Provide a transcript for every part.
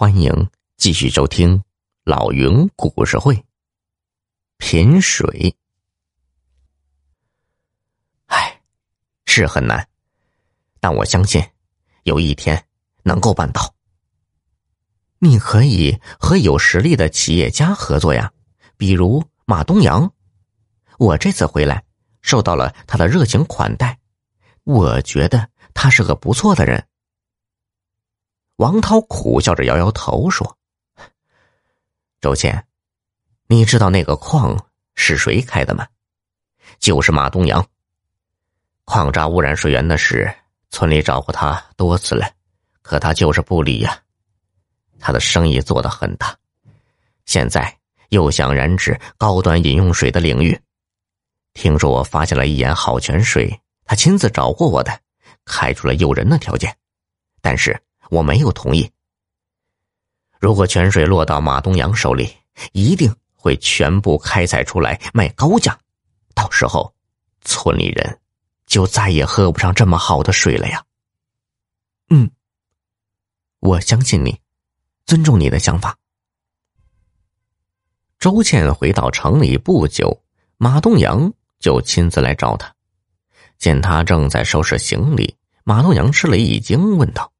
欢迎继续收听老云故事会。品水，唉，是很难，但我相信有一天能够办到。你可以和有实力的企业家合作呀，比如马东阳。我这次回来，受到了他的热情款待，我觉得他是个不错的人。王涛苦笑着摇摇头说：“周倩，你知道那个矿是谁开的吗？就是马东阳。矿渣污染水源的事，村里找过他多次了，可他就是不理呀。他的生意做得很大，现在又想染指高端饮用水的领域。听说我发现了一眼好泉水，他亲自找过我的，开出了诱人的条件，但是。”我没有同意。如果泉水落到马东阳手里，一定会全部开采出来卖高价，到时候村里人就再也喝不上这么好的水了呀。嗯，我相信你，尊重你的想法。周倩回到城里不久，马东阳就亲自来找他，见他正在收拾行李，马东阳吃了一惊，问道。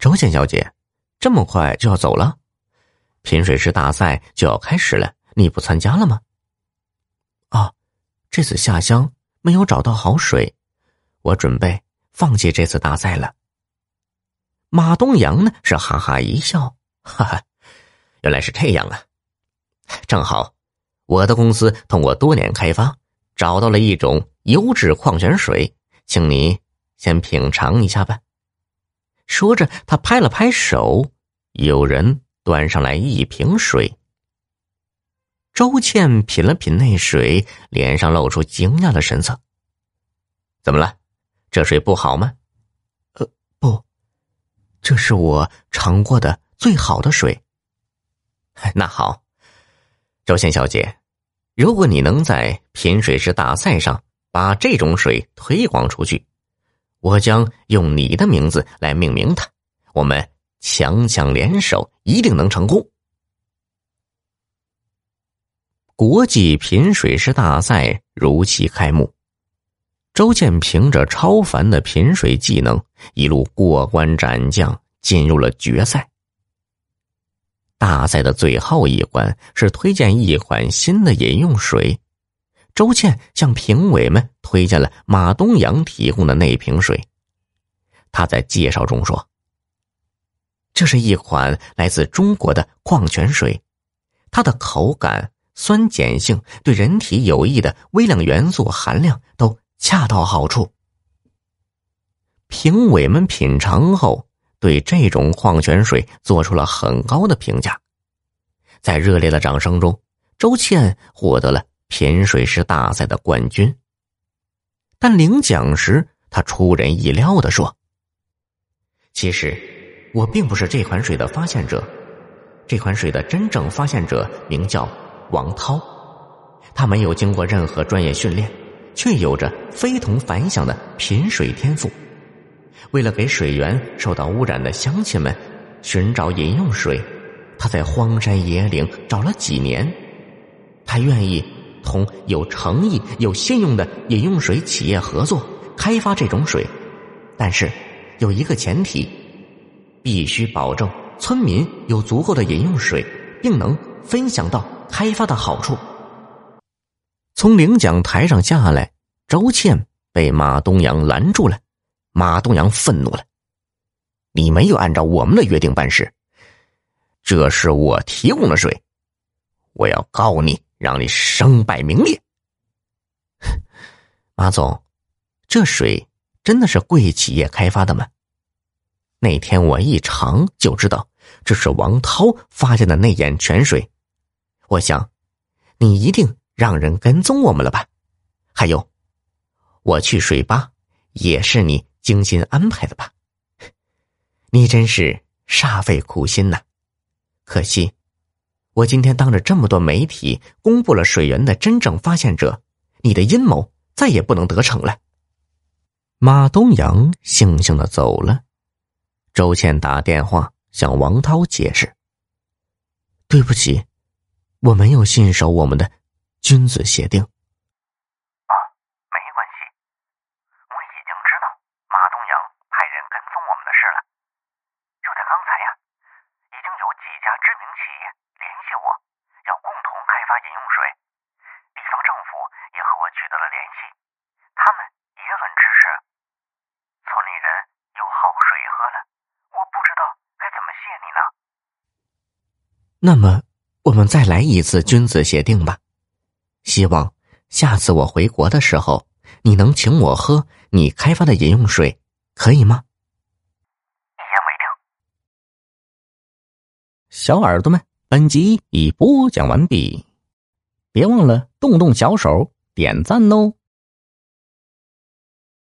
周倩小姐，这么快就要走了？品水师大赛就要开始了，你不参加了吗？啊，这次下乡没有找到好水，我准备放弃这次大赛了。马东阳呢是哈哈一笑，哈哈，原来是这样啊！正好，我的公司通过多年开发，找到了一种优质矿泉水，请你先品尝一下吧。说着，他拍了拍手，有人端上来一瓶水。周倩品了品那水，脸上露出惊讶的神色。怎么了？这水不好吗？呃，不，这是我尝过的最好的水。那好，周倩小姐，如果你能在品水师大赛上把这种水推广出去。我将用你的名字来命名它，我们强强联手，一定能成功。国际品水师大赛如期开幕，周建凭着超凡的品水技能，一路过关斩将，进入了决赛。大赛的最后一关是推荐一款新的饮用水。周倩向评委们推荐了马东阳提供的那瓶水。他在介绍中说：“这是一款来自中国的矿泉水，它的口感、酸碱性、对人体有益的微量元素含量都恰到好处。”评委们品尝后，对这种矿泉水做出了很高的评价。在热烈的掌声中，周倩获得了。品水师大赛的冠军。但领奖时，他出人意料的说：“其实，我并不是这款水的发现者。这款水的真正发现者名叫王涛，他没有经过任何专业训练，却有着非同凡响的品水天赋。为了给水源受到污染的乡亲们寻找饮用水，他在荒山野岭找了几年。他愿意。”同有诚意、有信用的饮用水企业合作开发这种水，但是有一个前提，必须保证村民有足够的饮用水，并能分享到开发的好处。从领奖台上下来，周倩被马东阳拦住了。马东阳愤怒了：“你没有按照我们的约定办事，这是我提供的水，我要告你。”让你身败名裂，马总，这水真的是贵企业开发的吗？那天我一尝就知道，这是王涛发现的那眼泉水。我想，你一定让人跟踪我们了吧？还有，我去水吧也是你精心安排的吧？你真是煞费苦心呐！可惜。我今天当着这么多媒体公布了水源的真正发现者，你的阴谋再也不能得逞了。马东阳悻悻的走了。周倩打电话向王涛解释：“对不起，我没有信守我们的君子协定。”啊，没关系，我已经知道马东阳派人跟踪我们的事了。就在刚才呀，已经有几家知名企业联系我，要共同开发饮用水，地方政府也和我取得了联系，他们也很支持。村里人有好水喝了，我不知道该怎么谢你呢。那么，我们再来一次君子协定吧。希望下次我回国的时候，你能请我喝你开发的饮用水，可以吗？一言为定。小耳朵们，本集已播讲完毕，别忘了动动小手点赞哦。